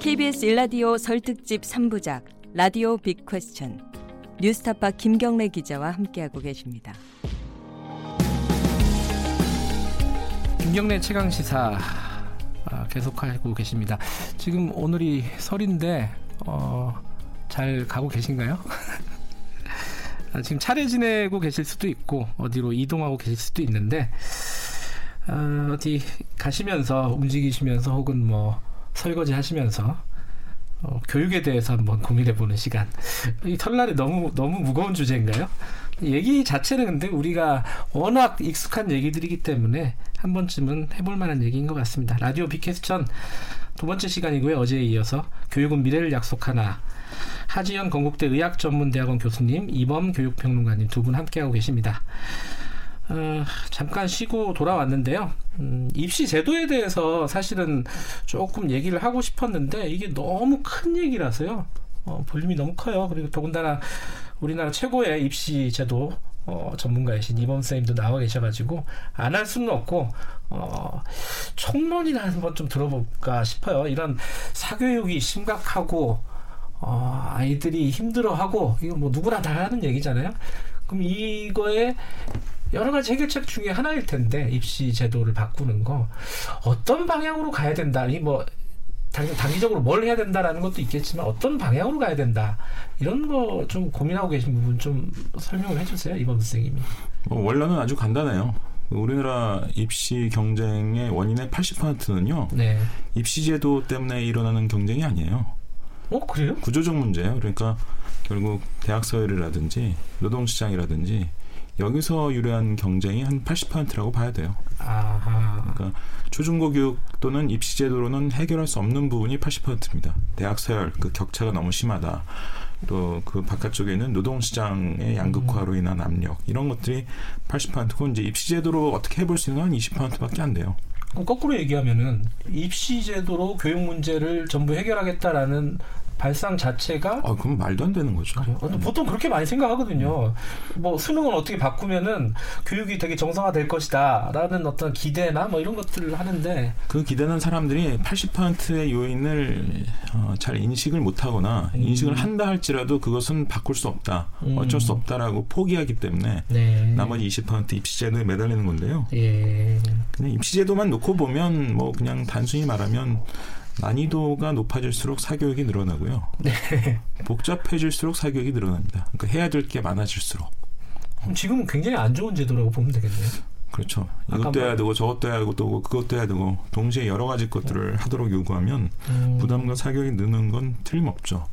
KBS 일라디오 설특집 3부작 라디오 빅 퀘스천 뉴스타파 김경래 기자와 함께하고 계십니다. 김경래 최강 시사 아, 계속하고 계십니다. 지금 오늘이 설인데 어, 잘 가고 계신가요? 아, 지금 차례 지내고 계실 수도 있고 어디로 이동하고 계실 수도 있는데 어, 어디 가시면서 움직이시면서 혹은 뭐 설거지 하시면서 어, 교육에 대해서 한번 고민해보는 시간. 이 설날에 너무 너무 무거운 주제인가요? 얘기 자체는 근데 우리가 워낙 익숙한 얘기들이기 때문에 한 번쯤은 해볼 만한 얘기인 것 같습니다. 라디오 비캐스천 두 번째 시간이고요. 어제에 이어서 교육은 미래를 약속하나 하지연 건국대 의학전문대학원 교수님, 이범 교육평론가님 두 분 함께하고 계십니다. 어, 잠깐 쉬고 돌아왔는데요. 음, 입시 제도에 대해서 사실은 조금 얘기를 하고 싶었는데 이게 너무 큰 얘기라서요. 어, 볼륨이 너무 커요. 그리고 더군다나 우리나라 최고의 입시 제도 어, 전문가이신 이범 쌤도 나와 계셔가지고 안 할 수는 없고 어, 총론이나 한번 좀 들어볼까 싶어요. 이런 사교육이 심각하고 어, 아이들이 힘들어하고 이거 뭐 누구나 다 하는 얘기잖아요. 그럼 이거에 여러 가지 해결책 중에 하나일 텐데 입시 제도를 바꾸는 거 어떤 방향으로 가야 된다. 이뭐 단기적으로 뭘 해야 된다라는 것도 있겠지만 어떤 방향으로 가야 된다 이런 거 좀 고민하고 계신 부분 좀 설명을 해주세요 이번 선생님이. 뭐 원래는 아주 간단해요. 우리나라 입시 경쟁의 원인의 80%는요. 네. 입시 제도 때문에 일어나는 경쟁이 아니에요. 어 그래요? 구조적 문제예요. 그러니까 결국 대학 서열이라든지 노동시장이라든지 여기서 유래한 경쟁이 한 80%라고 봐야 돼요. 아하. 그러니까 초중고 교육 또는 입시 제도로는 해결할 수 없는 부분이 80%입니다. 대학 서열 그 격차가 너무 심하다. 또 그 바깥쪽에 있는 노동시장의 양극화로 인한 압력 이런 것들이 80%고 이제 입시 제도로 어떻게 해볼 수 있는 건 20%밖에 안 돼요. 거꾸로 얘기하면은 입시 제도로 교육 문제를 전부 해결하겠다라는 발상 자체가 아 그럼 말도 안 되는 거죠. 네. 보통 그렇게 많이 생각하거든요. 뭐 수능을 어떻게 바꾸면은 교육이 되게 정상화될 것이다라는 어떤 기대나 뭐 이런 것들을 하는데 그 기대는 사람들이 80%의 요인을 어, 잘 인식을 못하거나 음. 인식을 한다 할지라도 그것은 바꿀 수 없다, 음. 어쩔 수 없다라고 포기하기 때문에 네. 나머지 20% 입시제도에 매달리는 건데요. 예. 그냥 입시제도만 놓고 보면 뭐 그냥 단순히 말하면 난이도가 높아질수록 사교육이 늘어나고요. 네. 복잡해질수록 사교육이 늘어납니다. 그러니까 해야 될 게 많아질수록. 지금은 굉장히 안 좋은 제도라고 보면 되겠네요. 그렇죠. 이것도 해야 되고 저것도 해야 되고 그것도 해야 되고 동시에 여러 가지 것들을 하도록 요구하면 음. 부담과 사교육이 느는 건 틀림없죠.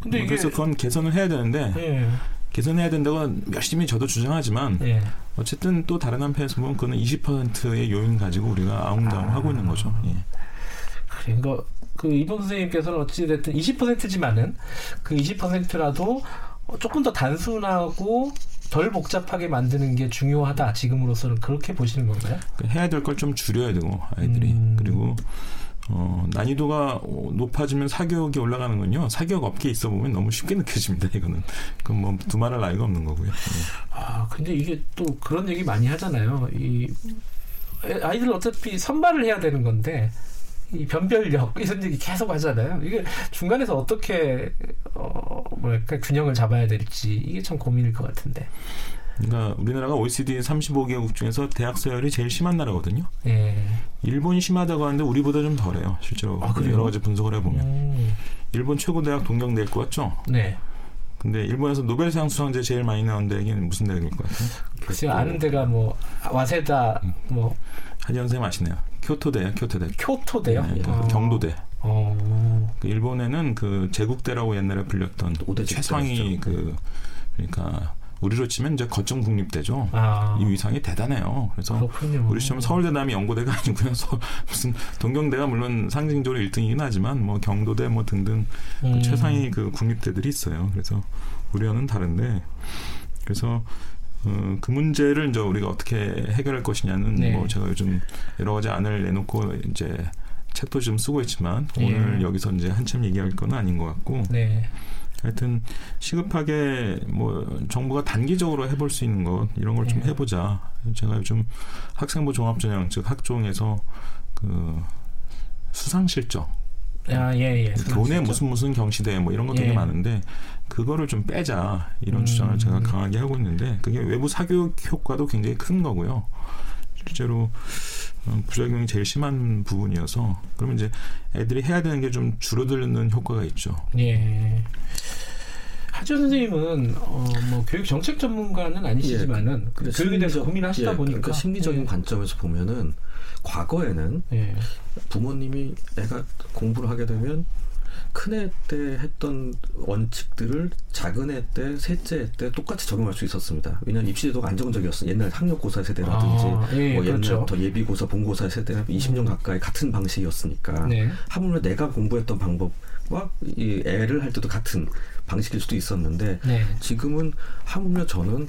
근데 뭐 그래서 그건 개선을 해야 되는데 네. 개선해야 된다고 열심히 저도 주장하지만 네. 어쨌든 또 다른 한편에서 보면 그거는 20%의 요인 가지고 우리가 아웅다웅 아. 하고 있는 거죠. 예. 그러니까 그 이봉 선생님께서는 어찌됐든 20%지만은 그 20%라도 조금 더 단순하고 덜 복잡하게 만드는 게 중요하다. 지금으로서는 그렇게 보시는 건가요? 그 해야 될 걸 좀 줄여야 되고 아이들이 음. 그리고 어, 난이도가 높아지면 사교육이 올라가는 건요. 사교육 업계에 있어 보면 너무 쉽게 느껴집니다. 이거는 그건 뭐 두말할 나위가 없는 거고요. 네. 아 근데 이게 또 그런 얘기 많이 하잖아요. 이 아이들 어차피 선발을 해야 되는 건데 이 변별력 이런 얘기 계속 하잖아요. 이게 중간에서 어떻게 어 뭐랄까 균형을 잡아야 될지 이게 참 고민일 것 같은데. 그러니까 우리나라가 OECD 35개국 중에서 대학 서열이 제일 심한 나라거든요. 예. 일본이 심하다고 하는데 우리보다 좀 덜해요. 실제로 아, 여러 가지 분석을 해보면 음. 일본 최고 대학 동경대일 것 같죠? 네. 근데 일본에서 노벨상 수상제 제일 많이 나온 데는 무슨 대학일 것 같아요? 글쎄요 아는 데가 뭐 와세다 뭐생 아시네요. 교토대요, 교토대. 교토대요? 네, 아. 경도대. 어. 그 일본에는 그 제국대라고 옛날에 불렸던 최상위 그 그러니까 우리로 치면 이제 거점 국립대죠. 아. 이 위상이 대단해요. 그래서 그렇군요. 우리 시험 서울대 남이 연고대가 아니고요. 서, 무슨 동경대가 물론 상징적으로 1등이긴 하지만 뭐 경도대 뭐 등등 그 음. 그 최상위 그 국립대들이 있어요. 그래서 우리와는 다른데 그래서 어, 그 문제를 이제 우리가 어떻게 해결할 것이냐는 네. 뭐 제가 요즘 여러 가지 안을 내놓고 이제 책도 좀 쓰고 있지만 네. 오늘 여기서 이제 한참 얘기할 건 아닌 것 같고 네. 하여튼 시급하게 뭐 정부가 단기적으로 해볼 수 있는 것 이런 걸좀 네. 해보자. 제가 요즘 학생부 종합전형 즉 학종에서 그 수상 실적 아, 예, 예. 교내 무슨 무슨 경시대 뭐 이런 거 되게 예. 많은데 그거를 좀 빼자 이런 음. 주장을 제가 강하게 하고 있는데 그게 외부 사교육 효과도 굉장히 큰 거고요. 실제로 어, 부작용이 제일 심한 부분이어서 그러면 이제 애들이 해야 되는 게 좀 줄어드는 효과가 있죠. 예. 하지원 선생님은 어, 뭐 교육 정책 전문가는 아니시지만은 예, 교육에 대해서 고민하시다 예, 보니까 그러니까 심리적인 예. 관점에서 보면은 과거에는 예. 부모님이 애가 공부를 하게 되면 큰애 때 했던 원칙들을 작은 애 때, 셋째 애때 똑같이 적용할 수 있었습니다. 왜냐하면 입시제도가 안정적이었어. 옛날 학력고사 세대라든지, 아, 예, 뭐 그렇죠. 옛날부터 예비고사, 본고사 세대는 20년 음. 가까이 같은 방식이었으니까. 네. 하물며 내가 공부했던 방법과 이 애를 할 때도 같은 방식일 수도 있었는데, 네. 지금은 하물며 저는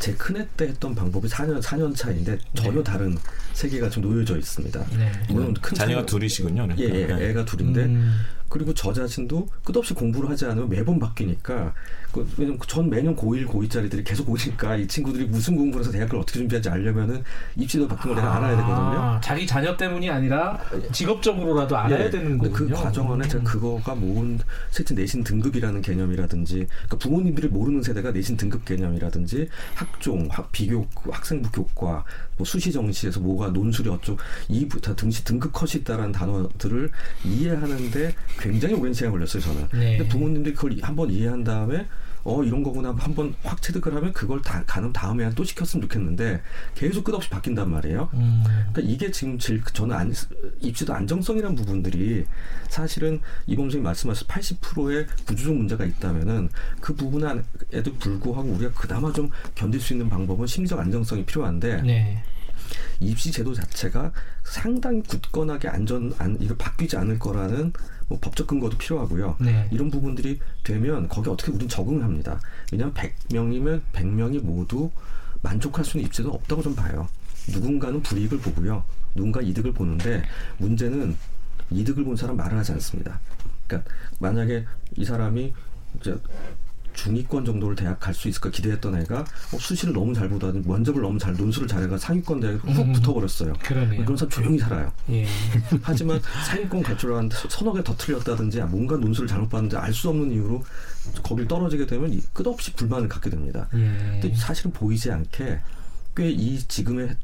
제 큰애 때 했던 방법이 4년 4년 차인데 전혀 네. 다른 세계가 좀 놓여져 있습니다. 네. 물론 큰 자녀가 차이, 둘이시군요. 그러니까. 예, 예, 네. 애가 둘인데 음. 그리고 저 자신도 끝없이 공부를 하지 않으면 매번 바뀌니까 그, 왜냐면 전 매년 고1, 고2짜리들이 계속 오니까 이 친구들이 무슨 공부를 해서 대학을 어떻게 준비하지 알려면은 입시도 바뀐 걸 내가 알아야 되거든요. 아, 자기 자녀 때문이 아니라 직업적으로라도 알아야 예, 되는 그 거군요. 그 과정 안에 제가 음. 그거가 모은 실제 내신 등급이라는 개념이라든지 그러니까 부모님들이 모르는 세대가 내신 등급 개념이라든지 학종, 학, 비교, 학생부 교과, 뭐 수시 정시에서 뭐가 논술이 어쩌고 이다 등시 등급 컷이 있다라는 단어들을 이해하는데 굉장히 오랜 시간 걸렸어요 저는. 네. 근데 부모님들이 그걸 한번 이해한 다음에 어 이런 거구나 한번 확 체득을 하면 그걸 다 가는 다음에 또 시켰으면 좋겠는데 계속 끝없이 바뀐단 말이에요. 음. 그러니까 이게 지금 제일 저는 안, 입시도 안정성이라는 부분들이 사실은 이범 선생님 말씀하신 80%의 구조적 문제가 있다면은 그 부분에도 불구하고 우리가 그나마 좀 견딜 수 있는 방법은 심리적 안정성이 필요한데 네. 입시 제도 자체가 상당히 굳건하게 안전 안 이거 바뀌지 않을 거라는 뭐 법적 근거도 필요하고요. 네. 이런 부분들이 되면 거기 어떻게 우린 적응을 합니다. 왜냐하면 100명이면 100명이 모두 만족할 수 있는 입지도 없다고 좀 봐요. 누군가는 불이익을 보고요. 누군가 이득을 보는데 문제는 이득을 본 사람 말을 하지 않습니다. 그러니까 만약에 이 사람이 이제 중위권 정도를 대학 갈 수 있을까 기대했던 애가 어, 수시를 너무 잘 보다니 면접을 너무 잘 논술을 잘해가 상위권 대학에 훅 음, 붙어버렸어요. 그러네요. 그런 사람 조용히 살아요. 예. 하지만 상위권 갈 줄 알았는데 서너 개 더 틀렸다든지 아, 뭔가 논술을 잘못 봤는데 알수 없는 이유로 거길 떨어지게 되면 끝없이 불만을 갖게 됩니다. 예. 근데 사실은 보이지 않게 꽤 이 지금의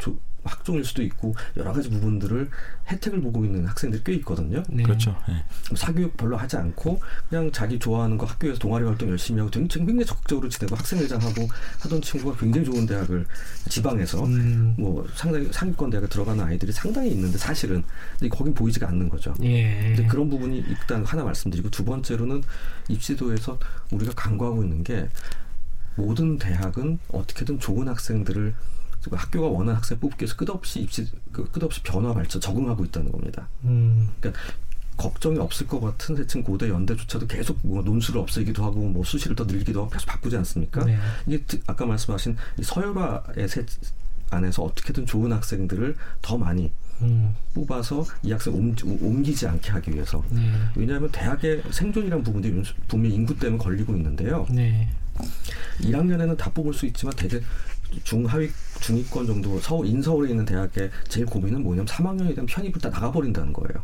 학종일 수도 있고 여러 가지 부분들을 혜택을 보고 있는 학생들이 꽤 있거든요. 네. 그렇죠. 네. 사교육 별로 하지 않고 그냥 자기 좋아하는 거 학교에서 동아리 활동 열심히 하고 굉장히 적극적으로 지내고 학생회장하고 하던 친구가 굉장히 좋은 대학을 지방에서 음. 뭐 상당히 상위권 대학에 들어가는 아이들이 상당히 있는데 사실은 거긴 보이지가 않는 거죠. 예. 근데 그런 부분이 일단 하나 말씀드리고 두 번째로는 입시도에서 우리가 강구하고 있는 게 모든 대학은 어떻게든 좋은 학생들을 학교가 원하는 학생 뽑기 위해서 끝없이 입시 그 끝없이 변화 발전 적응하고 있다는 겁니다. 음. 그러니까 걱정이 없을 것 같은 세층 고대 연대조차도 계속 뭐 논술을 없애기도 하고 뭐 수시를 더 늘리기도 하고 계속 바꾸지 않습니까? 네. 이게 아까 말씀하신 서열화의 세 안에서 어떻게든 좋은 학생들을 더 많이 음. 뽑아서 이 학생 옮, 옮기지 않게 하기 위해서. 네. 왜냐하면 대학의 생존이라는 부분들이 분명히 인구 때문에 걸리고 있는데요. 네. 1학년에는 다 뽑을 수 있지만 대개 중하위 중위권 정도 서울 인서울에 있는 대학의 제일 고민은 뭐냐면 3학년이 되면 편입을 다 나가버린다는 거예요.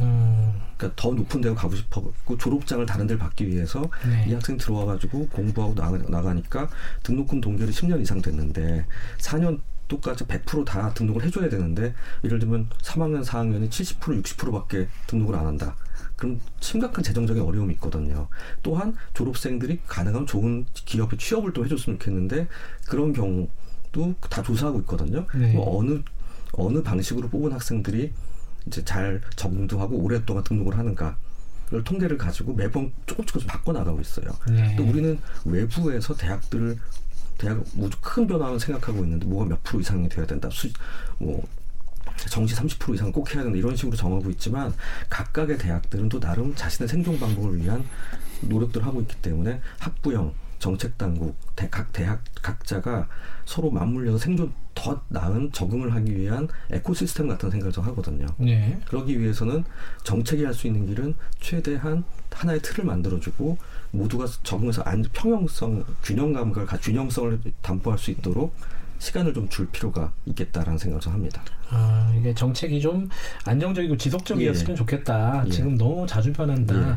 음. 그러니까 더 높은 데로 가고 싶어고 졸업장을 다른 데를 받기 위해서 네. 이 학생 들어와가지고 공부하고 나가, 나가 니까 등록금 동결이 10년 이상 됐는데 4년 똑같이 100%다 등록을 해줘야 되는데 예를 들면 3학년, 4학년이 70% 60%밖에 등록을 안 한다. 그럼 심각한 재정적인 어려움이 있거든요. 또한 졸업생들이 가능하면 좋은 기업에 취업을 또 해줬으면 좋겠는데 그런 경우도 다 조사하고 있거든요. 네. 뭐 어느 어느 방식으로 뽑은 학생들이 이제 잘 적응도 하고 오랫동안 등록을 하는가. 를 통계를 가지고 매번 조금 조금씩 바꿔 나가고 있어요. 네. 또 우리는 외부에서 대학들을 대학 큰 변화는 생각하고 있는데 뭐가 몇 프로 이상이 돼야 된다. 수, 뭐 정시 30% 이상 꼭 해야 된다 이런 식으로 정하고 있지만 각각의 대학들은 또 나름 자신의 생존 방법을 위한 노력들을 하고 있기 때문에 학부형 정책 당국 대, 각 대학 각자가 서로 맞물려서 생존 더 나은 적응을 하기 위한 에코시스템 같은 생각을 좀 하거든요. 네. 그러기 위해서는 정책이 할 수 있는 길은 최대한 하나의 틀을 만들어주고 모두가 적응해서 안, 평형성, 균형 감각을 균형성을 담보할 수 있도록 시간을 좀 줄 필요가 있겠다라는 생각을 합니다. 아, 이게 정책이 좀 안정적이고 지속적이었으면 예. 좋겠다. 예. 지금 너무 자주 변한다. 예.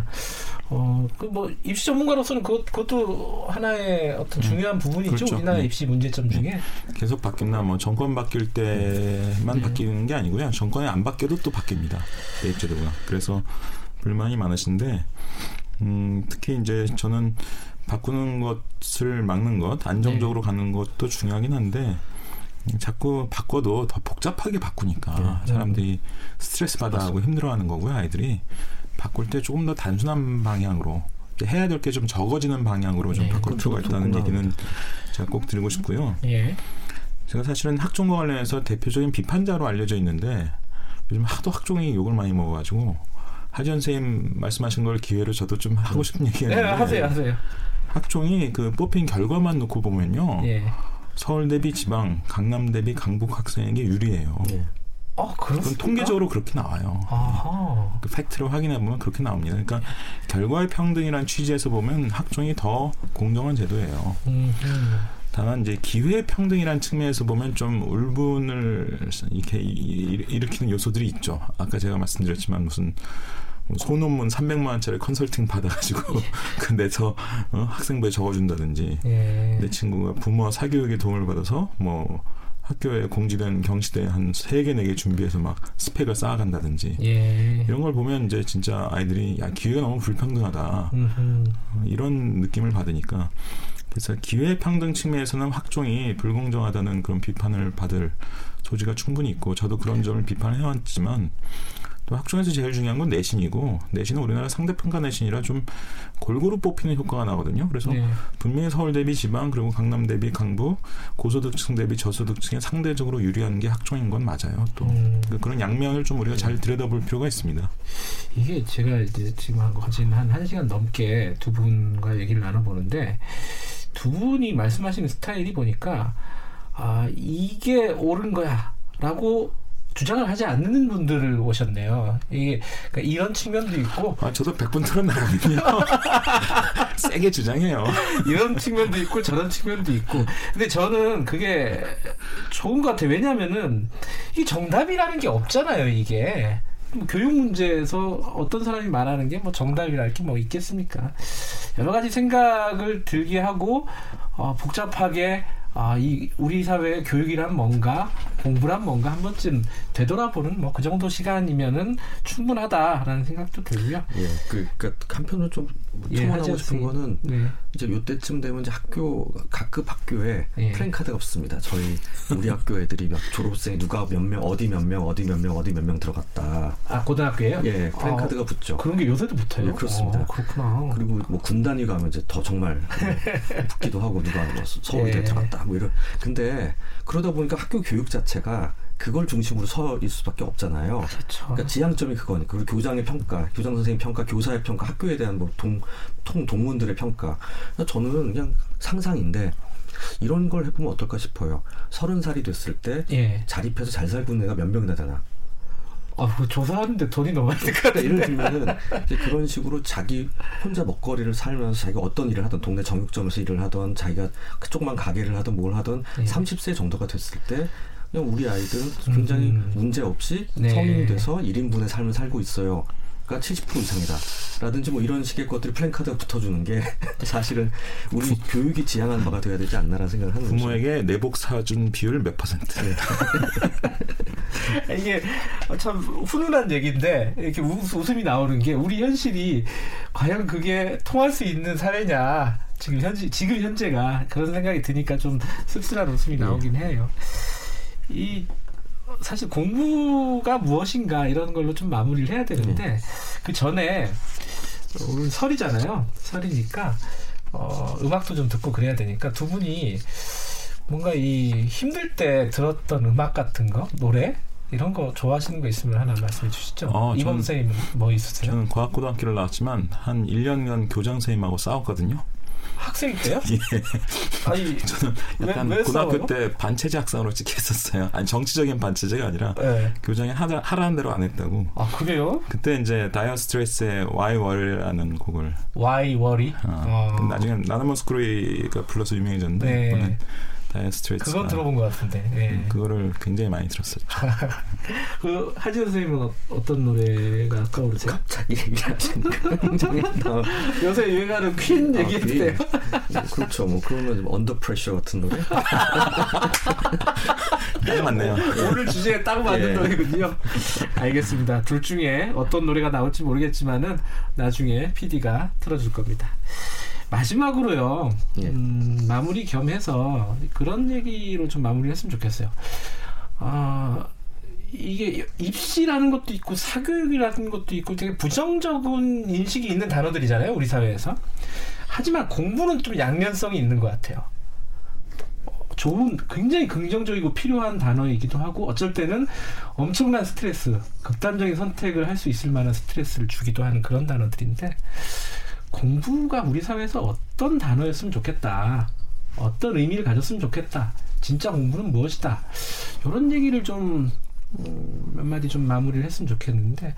어, 그 뭐 입시 전문가로서는 그것, 그것도 하나의 어떤 음, 중요한 부분이죠. 그렇죠. 우리나라 네. 입시 문제점 중에 네. 계속 바뀌나 뭐 정권 바뀔 때만 네. 바뀌는 게 아니고요. 정권이 안 바뀌어도 또 바뀝니다. 대입제도가. 그래서 불만이 많으신데 음, 특히 이제 저는 바꾸는 것을 막는 것, 안정적으로 네. 가는 것도 중요하긴 한데 자꾸 바꿔도 더 복잡하게 바꾸니까 네. 사람들이 스트레스 받아하고 힘들어하는 거고요. 아이들이 바꿀 때 조금 더 단순한 방향으로 해야 될 게 좀 적어지는 방향으로 좀 네, 바꿀 필요가 있다는 얘기는 제가 꼭 드리고 싶고요. 예. 제가 사실은 학종과 관련해서 대표적인 비판자로 알려져 있는데 요즘 하도 학종이 욕을 많이 먹어가지고 하지원 선생님 말씀하신 걸 기회로 저도 좀 하고 싶은 얘기가 있는데 네, 하세요, 하세요. 학종이 그 뽑힌 결과만 놓고 보면요. 예. 서울 대비 지방, 강남 대비 강북 학생에게 유리해요. 예. 아, 그건 통계적으로 그렇게 나와요. 아하. 그 팩트를 확인해 보면 그렇게 나옵니다. 그러니까 결과의 평등이란 취지에서 보면 학종이 더 공정한 제도예요. 음흠. 다만 이제 기회 평등이란 측면에서 보면 좀 울분을 이렇게 일으키는 요소들이 있죠. 아까 제가 말씀드렸지만 무슨 뭐 소논문 300만 원짜리 컨설팅 받아가지고 그 내서 어, 학생부에 적어준다든지 예. 내 친구가 부모 사교육에 도움을 받아서 뭐 학교에 공지된 경시대 한 세 개 네 개 준비해서 막 스펙을 쌓아간다든지 예. 이런 걸 보면 이제 진짜 아이들이 야 기회가 너무 불평등하다 어, 이런 느낌을 받으니까 그래서 기회 평등 측면에서는 학종이 불공정하다는 그런 비판을 받을 소지가 충분히 있고 저도 그런 점을 비판해왔지만 또 학종에서 제일 중요한 건 내신이고 내신은 우리나라 상대평가 내신이라 좀 골고루 뽑히는 효과가 나거든요. 그래서 네. 분명히 서울 대비 지방 그리고 강남 대비 강북 고소득층 대비 저소득층에 상대적으로 유리한 게 학종인 건 맞아요. 또 음. 그러니까 그런 양면을 좀 우리가 잘 들여다볼 필요가 있습니다. 이게 제가 이제 지금 거진 한1 시간 넘게 두 분과 얘기를 나눠보는데 두 분이 말씀하시는 스타일이 보니까 아 이게 옳은 거야라고 주장을 하지 않는 분들을 오셨네요. 이게 그러니까 이런 측면도 있고. 아 저도 백분 틀어나가거든요. 세게 주장해요. 이런 측면도 있고 저런 측면도 있고. 근데 저는 그게 좋은 것 같아요. 왜냐하면은 이 정답이라는 게 없잖아요. 이게. 뭐 교육 문제에서 어떤 사람이 말하는 게 뭐 정답이랄 게 뭐 있겠습니까? 여러 가지 생각을 들게 하고 어, 복잡하게 아, 이 우리 사회의 교육이란 뭔가, 공부란 뭔가 한 번쯤 되돌아보는 뭐 그 정도 시간이면은 충분하다라는 생각도 들고요. 예, 그, 그러니까 한편으로 좀 첨언하고 예, 싶은 거는 네. 이제 요때쯤 되면 이제 학교 각급 학교에 예. 플랜카드가 없습니다. 저희 우리 학교 애들이 몇 졸업생이 누가 몇 명 어디 몇 명 어디 몇 명 어디 몇 명 들어갔다. 아 고등학교에요? 예, 플랜카드가 아, 붙죠. 그런 게 요새도 붙어요. 예, 그렇습니다. 아, 그렇구나. 그리고 뭐 군단위 가면 이제 더 정말 붙기도 하고 누가 뭐 서울대 예. 들어갔다 뭐 이런. 근데 그러다 보니까 학교 교육 자체가 그걸 중심으로 서 있을 수밖에 없잖아요. 그렇죠. 그러니까 지향점이 그거니까 그리고 교장의 평가, 교장 선생님 평가, 교사의 평가, 학교에 대한 뭐 동, 통 동문들의 평가. 저는 그냥 상상인데 이런 걸 해보면 어떨까 싶어요. 서른 살이 됐을 때 예. 자립해서 잘 살고 있는 애가 몇 명이나 되나. 아, 그 조사하는데 돈이 너무 많이 들까 그러니까 예를 들면은 그런 식으로 자기 혼자 먹거리를 살면서 자기가 어떤 일을 하든 동네 정육점에서 일을 하던 자기가 그쪽만 가게를 하든 뭘 하든 예. 30세 정도가 됐을 때 우리 아이들은 굉장히 음. 문제 없이 네. 성인이 돼서 1인분의 삶을 살고 있어요. 그러니까 70% 이상이다. 라든지 뭐 이런 식의 것들이 플랜카드가 붙어주는 게 사실은 우리 부, 교육이 지향하는 바가 되어야 되지 않나라는 생각을 하는 거죠. 부모에게 내복 사준 비율 몇 퍼센트? 네. 이게 참 훈훈한 얘기인데 이렇게 웃음이 나오는 게 우리 현실이 과연 그게 통할 수 있는 사례냐 지금 현재 지금 현재가 그런 생각이 드니까 좀 씁쓸한 웃음이 나오긴 네. 해요. 이 사실 공부가 무엇인가 이런 걸로 좀 마무리를 해야 되는데 네. 그 전에 오늘 설이잖아요. 설이니까 어, 음악도 좀 듣고 그래야 되니까 두 분이 뭔가 이 힘들 때 들었던 음악 같은 거 노래 이런 거 좋아하시는 거 있으면 하나 말씀해 주시죠. 어, 이범 선생님 뭐 있으세요? 저는 과학고등학교를 나왔지만 한 1년간 교장 선생님하고 싸웠거든요. 학생 때요? 예. 아니 저는 약간 왜, 왜 고등학교 싸워요? 때 반체제 학생으로 찍혔었어요. 아니 정치적인 반체제가 아니라 네. 교장이 하라, 하라는 대로 안 했다고. 아 그래요? 그때 이제 Dire Straits의 Why Worry라는 곡을 Why Worry? 어. 어. 나중에 나나 무스쿠리가 불러서 유명해졌는데 네. Dire Straits. 그건 들어본 것 같은데. 예. 음, 그거를 굉장히 많이 들었었죠. 그 하지원 선생님은 어, 떤 노래가 떠오르세요? 갑자기 얘기하시니까 요새 유행하는 퀸 아, 얘기해도 요 네, 그렇죠. 뭐 그러면 언더 프레셔 같은 노래. 네, 맞네요. 오늘 주제에 딱 맞는 예. 노래군요. 알겠습니다. 둘 중에 어떤 노래가 나올지 모르겠지만은 나중에 PD가 틀어줄 겁니다. 마지막으로요. 예. 음, 마무리 겸해서 그런 얘기로 좀 마무리를 했으면 좋겠어요. 아, 이게 입시라는 것도 있고 사교육이라는 것도 있고 되게 부정적인 인식이 있는 단어들이잖아요. 우리 사회에서. 하지만 공부는 좀 양면성이 있는 것 같아요. 좋은 굉장히 긍정적이고 필요한 단어이기도 하고 어쩔 때는 엄청난 스트레스, 극단적인 선택을 할 수 있을 만한 스트레스를 주기도 하는 그런 단어들인데 공부가 우리 사회에서 어떤 단어였으면 좋겠다. 어떤 의미를 가졌으면 좋겠다. 진짜 공부는 무엇이다. 이런 얘기를 좀, 음, 몇 마디 좀 마무리를 했으면 좋겠는데,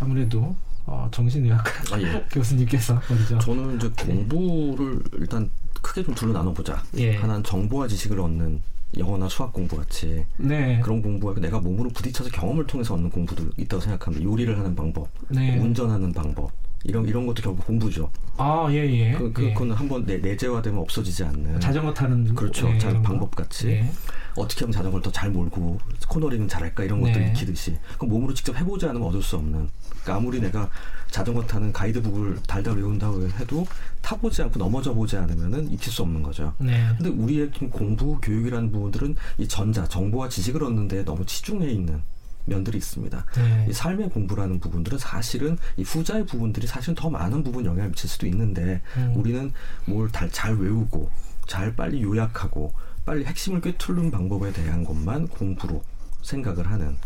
아무래도, 어, 정신의학과 아, 예. 교수님께서 먼저. 저는 이제 공부를 일단 크게 좀 둘로 나눠보자. 예. 하나는 정보와 지식을 얻는 영어나 수학 공부 같이 네. 그런 공부가 내가 몸으로 부딪혀서 경험을 통해서 얻는 공부도 있다고 생각합니다. 요리를 하는 방법, 네. 운전하는 방법, 이런 이런 것도 결국 공부죠. 아, 예, 예. 그, 그, 예. 그건 한번 내, 내재화되면 없어지지 않는. 자전거 타는. 그렇죠. 예, 자, 방법 같이. 예. 어떻게 하면 자전거를 더 잘 몰고 코너링 잘할까 이런 것들 네. 익히듯이. 그 몸으로 직접 해보지 않으면 얻을 수 없는. 그러니까 아무리 내가 자전거 타는 가이드북을 달달 외운다고 해도 타보지 않고 넘어져 보지 않으면은 익힐 수 없는 거죠. 네. 근데 우리의 공부, 교육이라는 부분들은 이 전자, 정보와 지식을 얻는데 너무 치중해 있는 면들이 있습니다. 네. 이 삶의 공부라는 부분들은 사실은 이 후자의 부분들이 사실은 더 많은 부분 영향을 미칠 수도 있는데 음. 우리는 뭘 잘 외우고 잘 빨리 요약하고 빨리 핵심을 꿰뚫는 방법에 대한 것만 공부로 생각을 하는.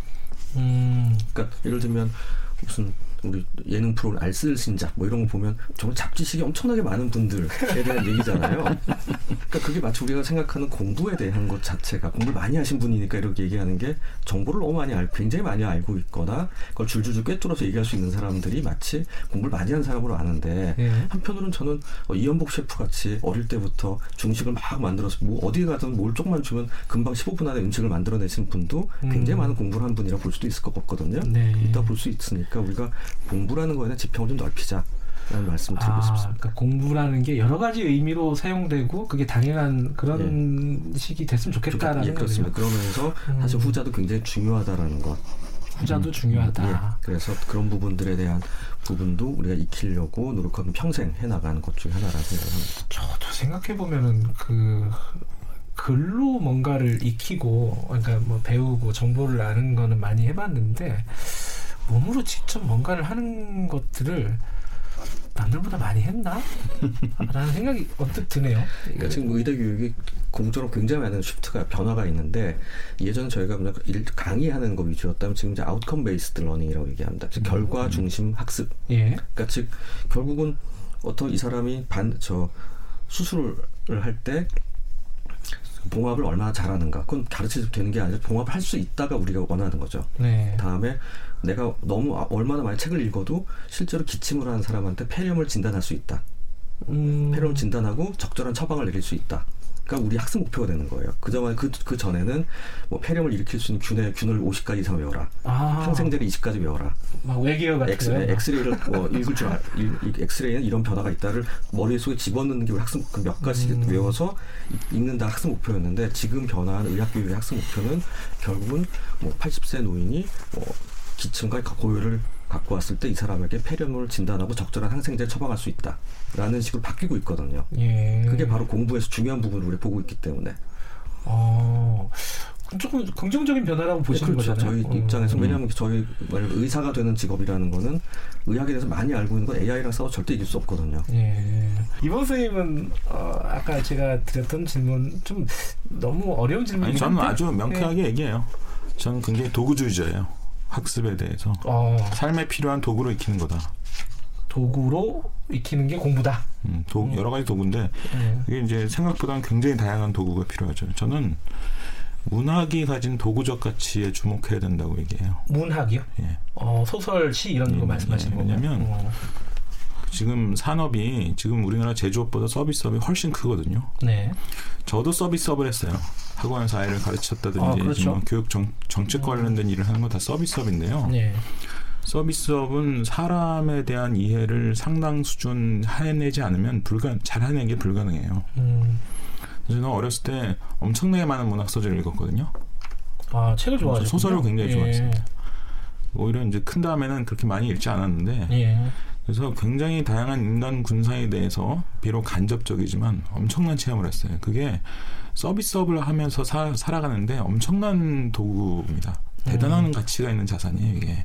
음. 그러니까 예를 들면 무슨 우리 예능 프로 알쓸신작 뭐 이런 거 보면 정말 잡지식이 엄청나게 많은 분들에 대한 얘기잖아요. 그러니까 그게 마치 우리가 생각하는 공부에 대한 것 자체가 공부를 많이 하신 분이니까 이렇게 얘기하는 게 정보를 너무 많이 알고 굉장히 많이 알고 있거나 그걸 줄줄줄 꿰뚫어서 얘기할 수 있는 사람들이 마치 공부를 많이 한 사람으로 아는데 예. 한편으로는 저는 어, 이연복 셰프 같이 어릴 때부터 중식을 막 만들어서 뭐 어디에 가든 뭘 조금만 주면 금방 15분 안에 음식을 만들어내신 분도 굉장히 음. 많은 공부를 한 분이라 볼 수도 있을 것 같거든요. 네. 이따 볼 수 있으니까 우리가 공부라는 거에는 지평을 좀 넓히자. 라는 말씀 드리고 아, 싶습니다. 그러니까 공부라는 게 여러 가지 의미로 사용되고 그게 당연한 그런 예. 식이 됐으면 좋겠다라는 예, 그렇습니다. 그러면서 음. 사실 후자도 굉장히 중요하다라는 것. 후자도 음, 중요하다. 예. 그래서 그런 부분들에 대한 부분도 우리가 익히려고 노력하면 평생 해나가는 것 중에 하나라고 생각합니다. 저도 생각해 보면은 그 글로 뭔가를 익히고 그러니까 뭐 배우고 정보를 아는 거는 많이 해봤는데 몸으로 직접 뭔가를 하는 것들을 남들보다 많이 했나? 라는 생각이 언뜻 드네요. 그러니까 지금 의대 교육이 공적으로 굉장히 많은 shift가 변화가 있는데 예전에 저희가 그냥 일 강의하는 거 위주였다면 지금 이제 outcome based learning이라고 얘기합니다. 즉 결과 음. 중심 학습. 예. 그러니까 즉 결국은 어떤 이 사람이 반 저 수술을 할 때 봉합을 얼마나 잘하는가 그건 가르쳐도 되는 게 아니라 봉합을 할수 있다가 우리가 원하는 거죠. 네. 다음에 내가 너무 아, 얼마나 많이 책을 읽어도 실제로 기침을 하는 사람한테 폐렴을 진단할 수 있다. 음. 폐렴 진단하고 적절한 처방을 내릴 수 있다. 그러니까 우리 학습 목표가 되는 거예요. 그전에 그, 그 전에는 뭐 폐렴을 일으킬 수 있는 균의 균을 50가지 이상 외워라. 아. 항생제를 20가지 외워라. 막 외계어 같은 엑스레이, 엑스레이를 뭐 읽을 줄 알, 엑스레이는 이런 변화가 있다를 머릿속에 집어넣는 게 학습 몇 가지 음. 외워서 읽는다 학습 목표였는데 지금 변화한 의학 교육의 학습 목표는 결국은 뭐 80세 노인이 뭐 기침과 고열을 갖고 왔을 때 이 사람에게 폐렴을 진단하고 적절한 항생제를 처방할 수 있다라는 식으로 바뀌고 있거든요. 예. 그게 바로 공부에서 중요한 부분을 우리 보고 있기 때문에. 어. 조금 긍정적인 변화라고 보시는 네, 그렇죠. 거잖아요. 저희 음. 입장에서 음. 왜냐하면 저희 의사가 되는 직업이라는 거는 의학에 대해서 많이 알고 있는 건 AI랑 싸워 절대 이길 수 없거든요. 예. 이번 선생님은 어, 아까 제가 드렸던 질문 좀 너무 어려운 질문이 저는 아주 명쾌하게 네. 얘기해요. 저는 굉장히 도구주의자예요. 학습에 대해서 어. 삶에 필요한 도구로 익히는 거다. 도구로 익히는 게 공부다. 음, 도, 음. 여러 가지 도구인데 음. 이게 이제 생각보다는 굉장히 다양한 도구가 필요하죠. 저는 문학이 가진 도구적 가치에 주목해야 된다고 얘기해요. 문학이요? 예. 어, 소설, 시 이런 거 예, 말씀하시는 예, 왜냐하면 어. 지금 산업이 지금 우리나라 제조업보다 서비스업이 훨씬 크거든요. 네. 저도 서비스업을 했어요. 학원에서 아이를 가르쳤다든지 아, 그렇죠. 뭐 교육 정, 정책 관련된 일을 하는 건 다 서비스업인데요. 네. 서비스업은 사람에 대한 이해를 상당 수준 해내지 않으면 불가 잘 해내는 게 불가능해요. 음. 저는 어렸을 때 엄청나게 많은 문학 소설을 읽었거든요. 아 책을 좋아하죠. 소설을 굉장히 예. 좋아했습니다. 오히려 이제 큰 다음에는 그렇게 많이 읽지 않았는데 예. 그래서 굉장히 다양한 인간 군사에 대해서 비록 간접적이지만 엄청난 체험을 했어요. 그게 서비스업을 하면서 사, 살아가는데 엄청난 도구입니다. 대단한 음. 가치가 있는 자산이에요, 이게.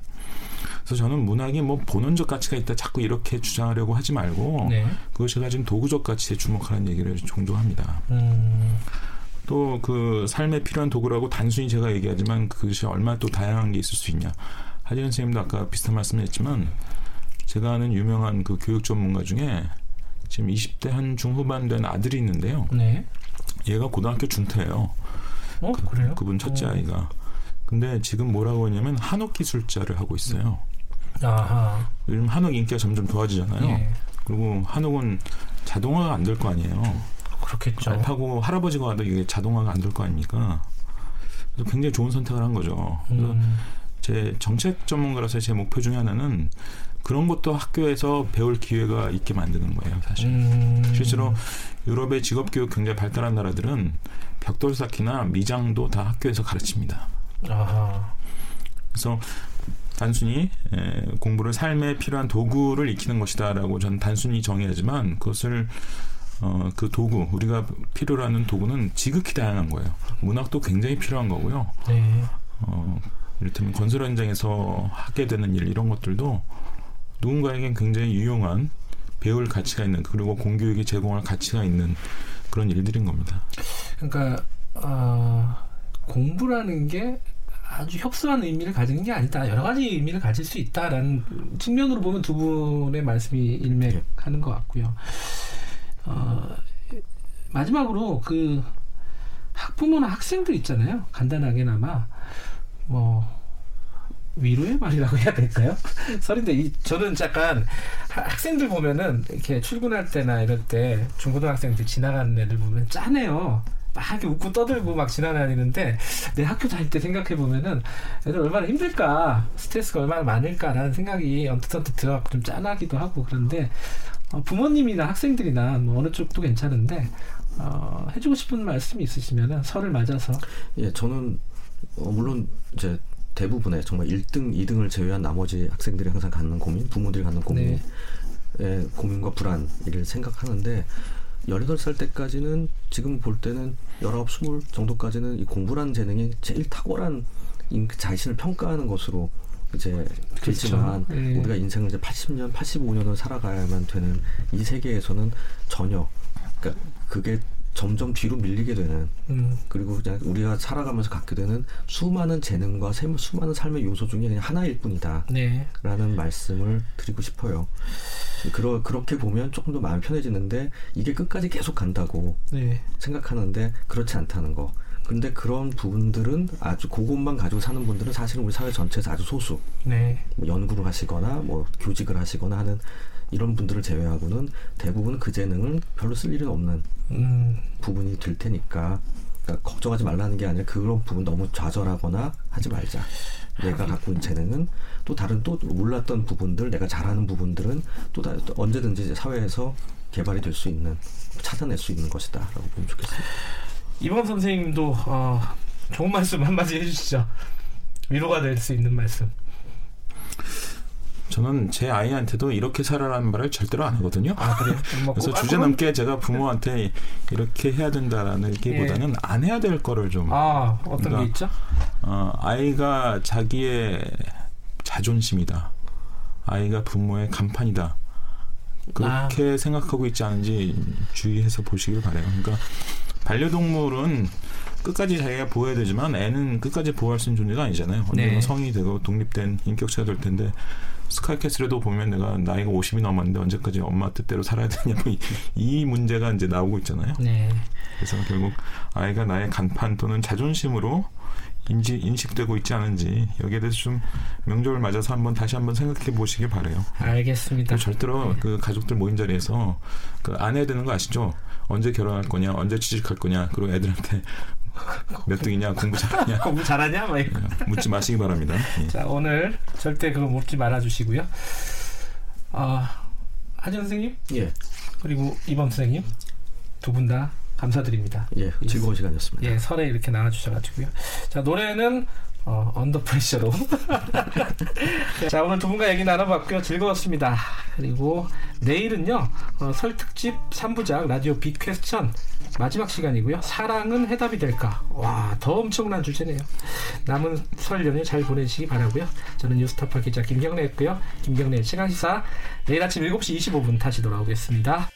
그래서 저는 문학이 뭐 본원적 가치가 있다 자꾸 이렇게 주장하려고 하지 말고 네. 그것이 가진 도구적 가치에 주목하는 얘기를 종종 합니다. 음. 또그 삶에 필요한 도구라고 단순히 제가 얘기하지만 그것이 얼마나 또 다양한 게 있을 수 있냐. 하지원 선생님도 아까 비슷한 말씀했지만 제가 아는 유명한 그 교육 전문가 중에 지금 20대 한 중후반 된 아들이 있는데요. 네. 얘가 고등학교 중퇴예요. 어, 그, 그래요? 그분 첫째 어. 아이가. 근데 지금 뭐라고 하냐면 한옥 기술자를 하고 있어요. 아하. 요즘 한옥 인기가 점점 좋아지잖아요. 예. 그리고 한옥은 자동화가 안 될 거 아니에요. 그렇겠죠. 알파고 할아버지가 와도 이게 자동화가 안 될 거 아닙니까? 그래서 굉장히 좋은 선택을 한 거죠. 그래서 음. 제 정책 전문가로서 제 목표 중에 하나는 그런 것도 학교에서 배울 기회가 있게 만드는 거예요, 사실. 음. 실제로 유럽의 직업 교육 굉장히 발달한 나라들은 벽돌 쌓기나 미장도 다 학교에서 가르칩니다. 아하. 그래서 단순히 에, 공부를 삶에 필요한 도구를 익히는 것이다라고 저는 단순히 정의하지만 그것을 어, 그 도구 우리가 필요로 하는 도구는 지극히 다양한 거예요. 문학도 굉장히 필요한 거고요. 네. 어, 이를테면 건설 현장에서 하게 되는 일 이런 것들도 누군가에겐 굉장히 유용한 배울 가치가 있는 그리고 공교육이 제공할 가치가 있는 그런 일들인 겁니다. 그러니까 어, 공부라는 게 아주 협소한 의미를 가지는 게 아니다. 여러 가지 의미를 가질 수 있다라는 측면으로 보면 두 분의 말씀이 일맥하는 것 같고요. 어, 마지막으로 그 학부모나 학생들 있잖아요. 간단하게나마 뭐 위로의 말이라고 해야 될까요? 설인데 이 저는 약간 학생들 보면은 이렇게 출근할 때나 이럴 때 중고등학생들 지나가는 애들 보면 짠해요. 막 이렇게 웃고 떠들고 막 지나다니는데 내 학교 다닐 때 생각해 보면은 애들 얼마나 힘들까 스트레스가 얼마나 많을까라는 생각이 언뜻 언뜻 들어가고 좀 짠하기도 하고 그런데 어, 부모님이나 학생들이나 뭐 어느 쪽도 괜찮은데 어, 해주고 싶은 말씀이 있으시면은 설을 맞아서 예 저는 어, 물론 이제 대부분의 정말 1등, 2등을 제외한 나머지 학생들이 항상 갖는 고민, 부모들이 갖는 고민의 네. 고민과 불안을 생각하는데 18살 때까지는 지금 볼 때는 19, 20 정도까지는 이 공부라는 재능이 제일 탁월한 자신을 평가하는 것으로 이제 그렇지만. 네. 우리가 인생을 이제 80년, 85년을 살아가야만 되는 이 세계에서는 전혀 그러니까 그게 점점 뒤로 밀리게 되는 음. 그리고 그냥 우리가 살아가면서 갖게 되는 수많은 재능과 수많은 삶의 요소 중에 그냥 하나일 뿐이다. 네. 라는 말씀을 드리고 싶어요. 그러, 그렇게 보면 조금 더 마음 편해지는데 이게 끝까지 계속 간다고 네. 생각하는데 그렇지 않다는 거. 근데 그런 부분들은 아주 그것만 가지고 사는 분들은 사실은 우리 사회 전체에서 아주 소수. 네. 뭐 연구를 하시거나 뭐 교직을 하시거나 하는 이런 분들을 제외하고는 대부분 그 재능을 별로 쓸 일은 없는 음. 부분이 될 테니까 그러니까 걱정하지 말라는 게 아니라 그런 부분 너무 좌절하거나 하지 말자. 내가 갖고 있는 재능은 또 다른 또 몰랐던 부분들, 내가 잘하는 부분들은 또, 다, 또 언제든지 사회에서 개발이 될 수 있는 찾아낼 수 있는 것이다라고 보면 좋겠습니다. 이범 선생님도 어, 좋은 말씀 한마디 해주시죠. 위로가 될 수 있는 말씀. 저는 제 아이한테도 이렇게 살아라는 말을 절대로 안 하거든요. 아, 그래요? 뭐 그래서 주제 넘게 제가 부모한테 이렇게 해야 된다라는 게보다는 예. 안 해야 될 거를 좀. 아, 어떤 그러니까, 게 있죠? 어, 아이가 자기의 자존심이다. 아이가 부모의 간판이다. 그렇게 아. 생각하고 있지 않은지 주의해서 보시길 바래요. 그러니까 반려동물은 끝까지 자기가 보호해야 되지만 애는 끝까지 보호할 수 있는 존재가 아니잖아요. 언젠가 네. 성이 되고 독립된 인격체가 될 텐데 스카이캐슬에도 보면 내가 나이가 50이 넘었는데 언제까지 엄마 뜻대로 살아야 되냐 뭐 이, 이 문제가 이제 나오고 있잖아요. 네. 그래서 결국 아이가 나의 간판 또는 자존심으로 인지 인식되고 있지 않은지 여기에 대해서 좀 명절을 맞아서 한번 다시 한번 생각해 보시길 바래요. 알겠습니다. 절대로 네. 그 가족들 모인 자리에서 그 안 해야 되는 거 아시죠? 언제 결혼할 거냐, 언제 취직할 거냐, 그리고 애들한테 몇 등이냐, 공부 잘하냐, 공부 잘하냐, 뭐 묻지 마시기 바랍니다. 예. 자 오늘 절대 그거 묻지 말아주시고요. 아 하정 선생님, 예, 그리고 이범 선생님 두 분 다 감사드립니다. 예, 즐거운 시간이었습니다. 예, 설에 이렇게 나와주셔가지고요. 자 노래는 어, Under Pressure로. 자, 오늘 두 분과 얘기 나눠봤고요. 즐거웠습니다. 그리고 내일은요, 어, 설 특집 3부작 라디오 Big Question 마지막 시간이고요. 사랑은 해답이 될까? 와, 더 엄청난 주제네요. 남은 설 연휴 잘 보내시기 바라고요. 저는 뉴스타파 기자 김경래였고요. 김경래 시간시사 내일 아침 7시 25분 다시 돌아오겠습니다.